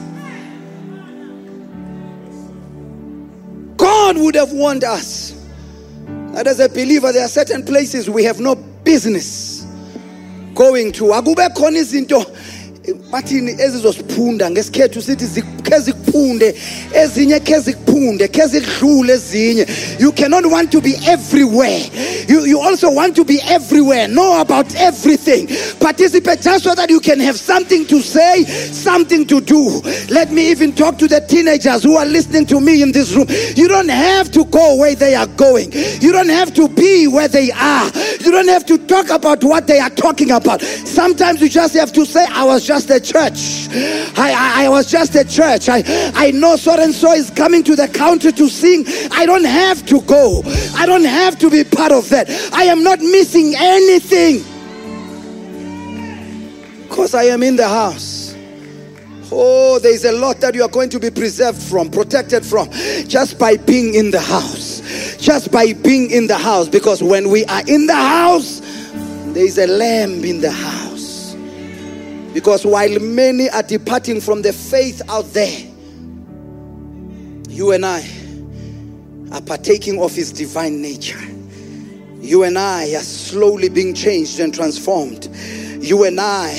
God would have warned us. That as a believer, there are certain places we have no business going to. Akube khona izinto bathini ezizosiphunda ngesikhethu sithi zikhe zikuphunde ezinye khe zikuphunde zikudlule ezinye. You cannot want to be everywhere. You, you also want to be everywhere know about everything. Participate just so that you can have something to say something to do. Let me even talk to the teenagers who are listening to me in this room. You don't have to go where they are going. You don't have to be where they are. You don't have to talk about what they are talking about. Sometimes you just have to say i was just a church. I, I, I was just a church. I, I know so and so is coming to the counter to sing. I don't have to go. I don't have to be part of that. I am not missing anything. Because I am in the house. Oh, there's a lot that you are going to be preserved from, protected from, just by being in the house. Just by being in the house. Because when we are in the house, there's a lamb in the house. Because while many are departing from the faith out there, you and I are partaking of His divine nature. You and I are slowly being changed and transformed you and I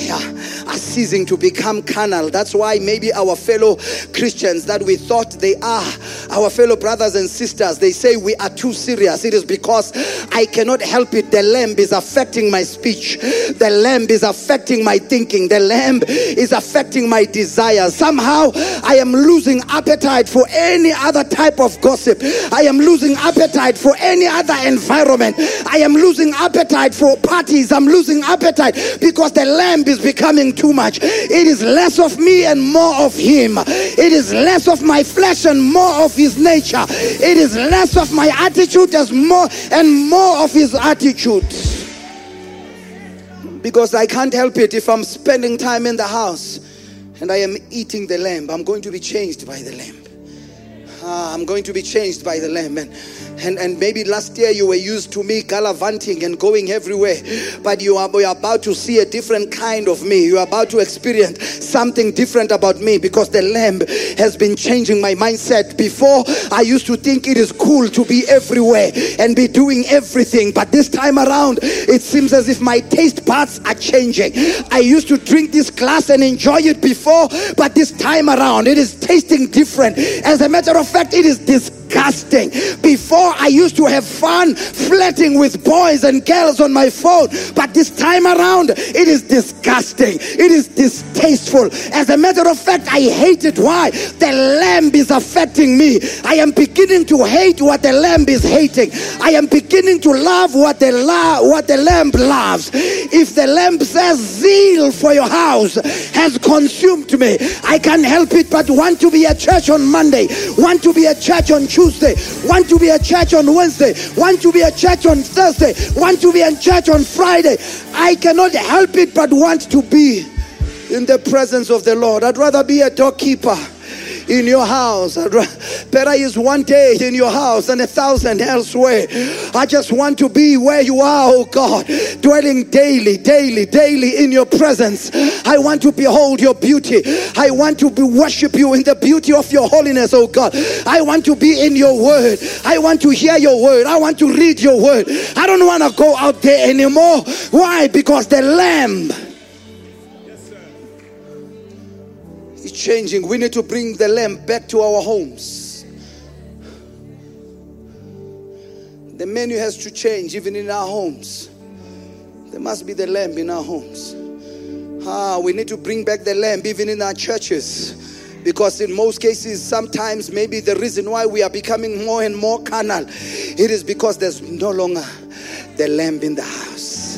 are ceasing to become carnal. That's why maybe our fellow Christians that we thought they are, our fellow brothers and sisters, they say we are too serious. It is because I cannot help it. The lamb is affecting my speech, the lamb is affecting my thinking, the lamb is affecting my desires. Somehow I am losing appetite for any other type of gossip. I am losing appetite for any other environment. I am losing appetite for parties. I'm losing appetite because the lamb is becoming too much. It is less of me and more of him. It is less of my flesh and more of his nature. It is less of my attitude as more and more of his attitude. Because I can't help it if I'm spending time in the house and I am eating the lamb, I'm going to be changed by the lamb. Ah, I'm going to be changed by the Lamb. And, and, and maybe last year you were used to me gallivanting and going everywhere, but you are, you are about to see a different kind of me. You are about to experience something different about me because the Lamb has been changing my mindset. Before, I used to think it is cool to be everywhere and be doing everything, but this time around, it seems as if my taste buds are changing. I used to drink this glass and enjoy it before, but this time around, it is tasting different. As a matter of fact, it is disgusting. Before, I used to have fun flirting with boys and girls on my phone, but this time around, it is disgusting. It is distasteful. As a matter of fact, I hate it. Why? The lamb is affecting me. I am beginning to hate what the lamb is hating. I am beginning to love what the la- what the lamb loves. If the lamb says zeal for your house has consumed me, I can't help it but want to be at church on Monday, want to be at church on Tuesday, want to be at church on Wednesday, want to be at church on Thursday, want to be in church on Friday. I cannot help it but want to be in the presence of the Lord. I'd rather be a doorkeeper in your house. Better is one day in your house than a thousand elsewhere. I just want to be where you are, oh God, dwelling daily, daily, daily in your presence. I want to behold your beauty. I want to be, worship you in the beauty of your holiness, oh God. I want to be in your word. I want to hear your word. I want to read your word. I don't want to go out there anymore. Why? Because the Lamb is changing. We need to bring the lamb back to our homes. The menu has to change even in our homes. There must be the lamb in our homes. Ah, we need to bring back the lamb even in our churches. Because in most cases, sometimes maybe the reason why we are becoming more and more carnal, it is because there's no longer the lamb in the house.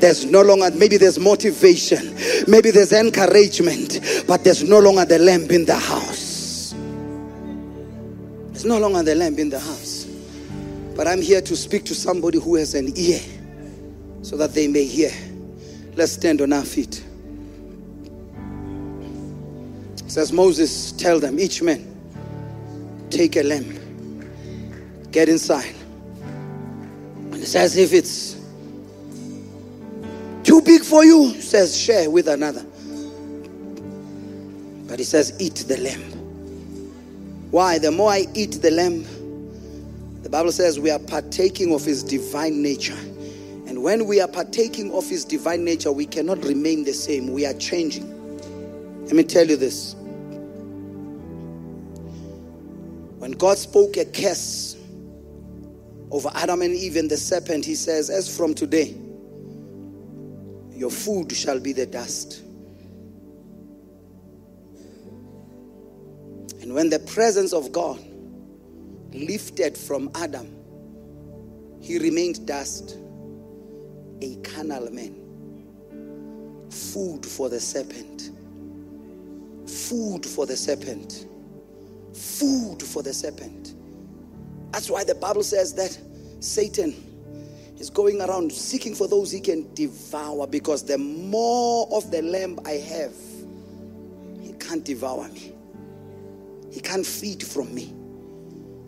There's no longer, maybe there's motivation, maybe there's encouragement, but there's no longer the lamp in the house. There's no longer the lamp in the house. But I'm here to speak to somebody who has an ear so that they may hear. Let's stand on our feet. Says Moses, tell them, each man, take a lamp get inside. And it says, if it's big for you, says share with another. But he says, eat the lamb. Why? The more I eat the lamb, the Bible says we are partaking of his divine nature. And when we are partaking of his divine nature, we cannot remain the same. We are changing. Let me tell you this. When God spoke a curse over Adam and Eve and the serpent, he says, As from today, your food shall be the dust. And when the presence of God lifted from Adam, he remained dust, a carnal man, food for the serpent, food for the serpent, food for the serpent. That's why the Bible says that Satan is going around seeking for those he can devour because the more of the lamb I have, he can't devour me. He can't feed from me.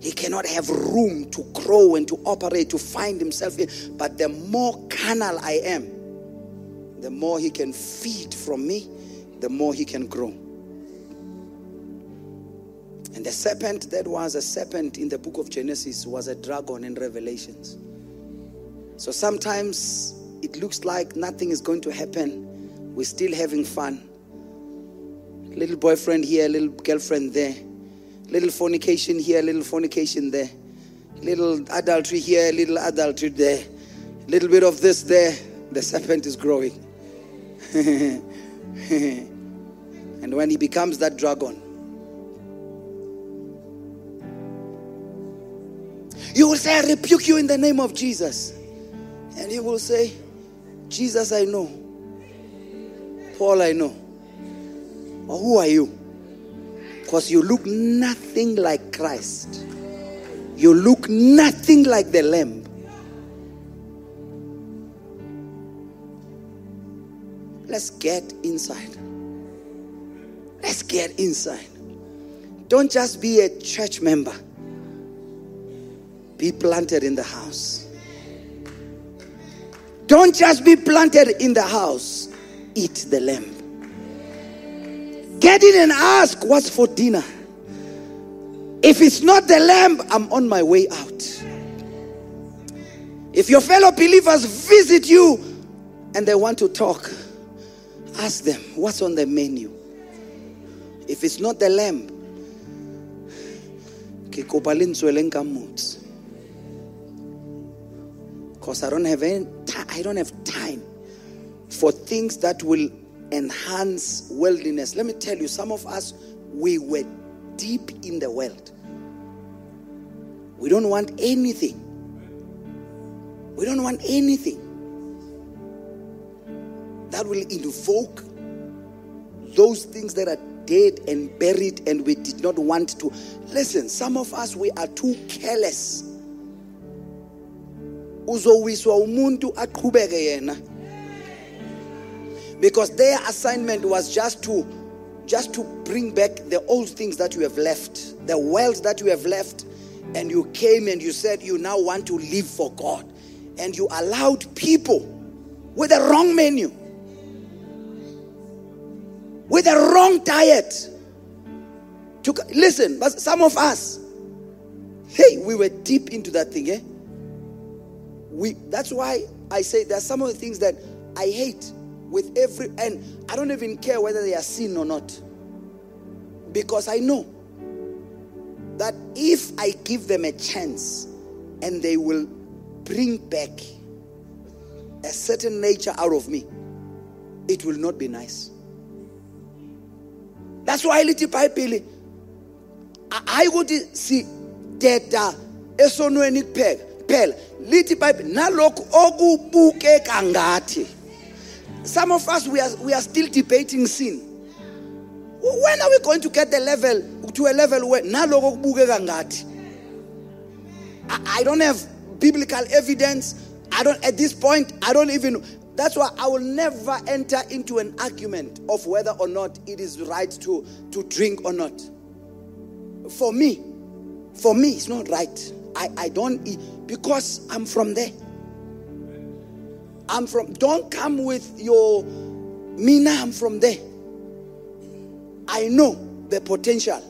He cannot have room to grow and to operate, to find himself in. But the more carnal I am, the more he can feed from me, the more he can grow. And the serpent that was a serpent in the book of Genesis was a dragon in Revelations. So sometimes it looks like nothing is going to happen. We're still having fun. Little boyfriend here, little girlfriend there. Little fornication here, little fornication there. Little adultery here, little adultery there. Little bit of this there. The serpent is growing. and when he becomes that dragon, you will say, I rebuke you in the name of Jesus. And he will say, Jesus, I know. Paul, I know. But who are you? Because you look nothing like Christ. You look nothing like the Lamb. Let's get inside. Let's get inside. Don't just be a church member, be planted in the house. Don't just be planted in the house, eat the lamb. Get in and ask what's for dinner. If it's not the lamb, I'm on my way out. If your fellow believers visit you and they want to talk, ask them what's on the menu. If it's not the lamb, because I don't have any I don't have time for things that will enhance worldliness. Let me tell you, some of us we were deep in the world. We don't want anything. We don't want anything that will invoke those things that are dead and buried and we did not want to. Listen, some of us we are too careless. Uzowiswa umuntu aqhubeke yena. Because their assignment was just to just to bring back the old things that you have left, the wealth that you have left, and you came and you said you now want to live for God. And you allowed people with the wrong menu, with the wrong diet. To listen, but some of us, hey, we were deep into that thing, eh? We that's why I say there are some of the things that I hate with every and I don't even care whether they are sin or not. Because I know that if I give them a chance and they will bring back a certain nature out of me, it will not be nice. That's why little Bible I would see teta esonweni kuphela phela lithi bible nalokhu okubukeka ngathi some of us we are, we are still debating sin when are we going to get the level to a level where naloko kubukeka ngathi I don't have biblical evidence. I don't at this point I don't even that's why I will never enter into an argument of whether or not it is right to to drink or not. For me, for me it's not right. I, I don't eat because I'm from there. I'm from don't come with your Mina, I'm from there. I know the potential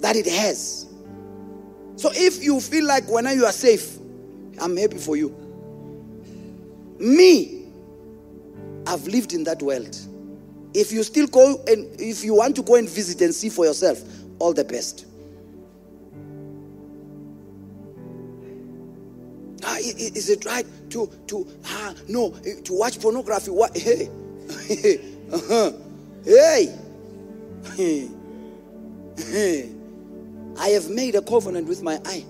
that it has. So if you feel like when you are safe, I'm happy for you. Me, I've lived in that world. If you still go and if you want to go and visit and see for yourself, all the best. Ah, is it right to to ah no to watch pornography? What hey, uh-huh. hey, hey. I have made a covenant with my eye.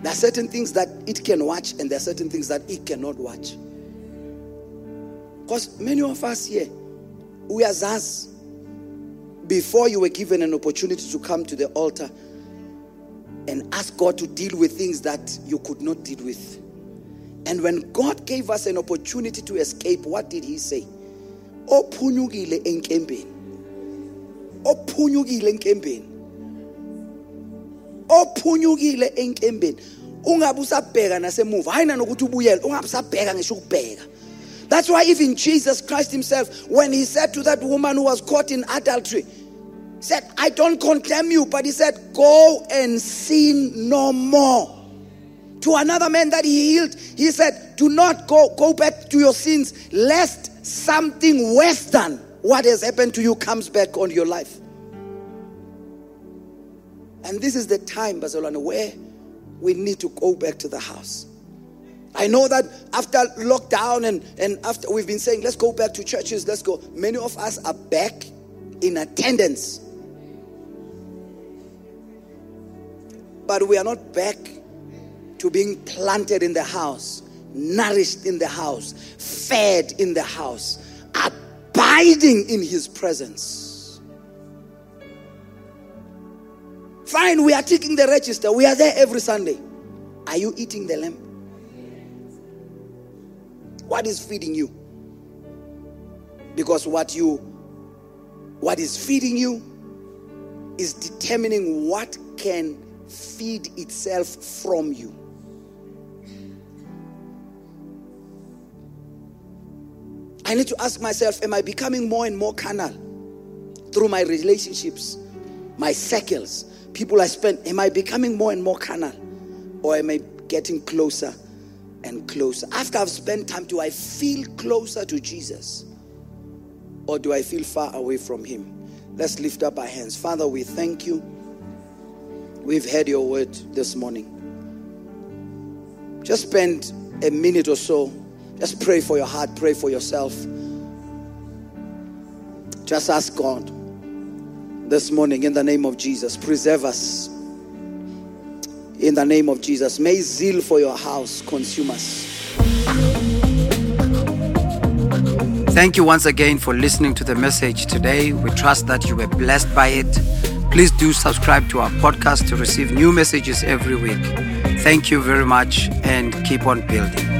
There are certain things that it can watch, and there are certain things that it cannot watch. Because many of us here, we as us, Before you were given an opportunity to come to the altar and ask God to deal with things that you could not deal with. And when God gave us an opportunity to escape, what did He say? Ophunyukile enkembeni. Ophunyukile enkembeni. ophunyukile enkembeni ungabe usabheka nasemuva hayi nanokuthi ubuyele ungabe usabheka ngisho ukubheka that's why even jesus christ himself when he said to that woman who was caught in adultery said i don't condemn you but he said go and sin no more to another man that he healed he said do not go go back to your sins lest something worse than what has happened to you comes back on your life and this is the time, bazalwane, where we need to go back to the house. I know that after lockdown and, and after we've been saying, let's go back to churches, let's go. Many of us are back in attendance. But we are not back to being planted in the house, nourished in the house, fed in the house, abiding in his presence. Fine, we are taking the register. We are there every Sunday. Are you eating the lamb? What is feeding you? Because what you what is feeding you is determining what can feed itself from you. I need to ask myself Am I becoming more and more carnal through my relationships, my circles, people I spend? Am I becoming more and more carnal? Or am I getting closer and closer? After I've spent time, do I feel closer to Jesus? Or do I feel far away from Him? Let's lift up our hands. Father, we thank you. We've heard your word this morning. Just spend a minute or so just pray for your heart, pray for yourself. Just ask God this morning in the name of Jesus, preserve us. In the name of Jesus, may zeal for your house consume us. Thank you once again for listening to the message today. We trust that you were blessed by it. Please do subscribe to our podcast to receive new messages every week. Thank you very much and keep on building.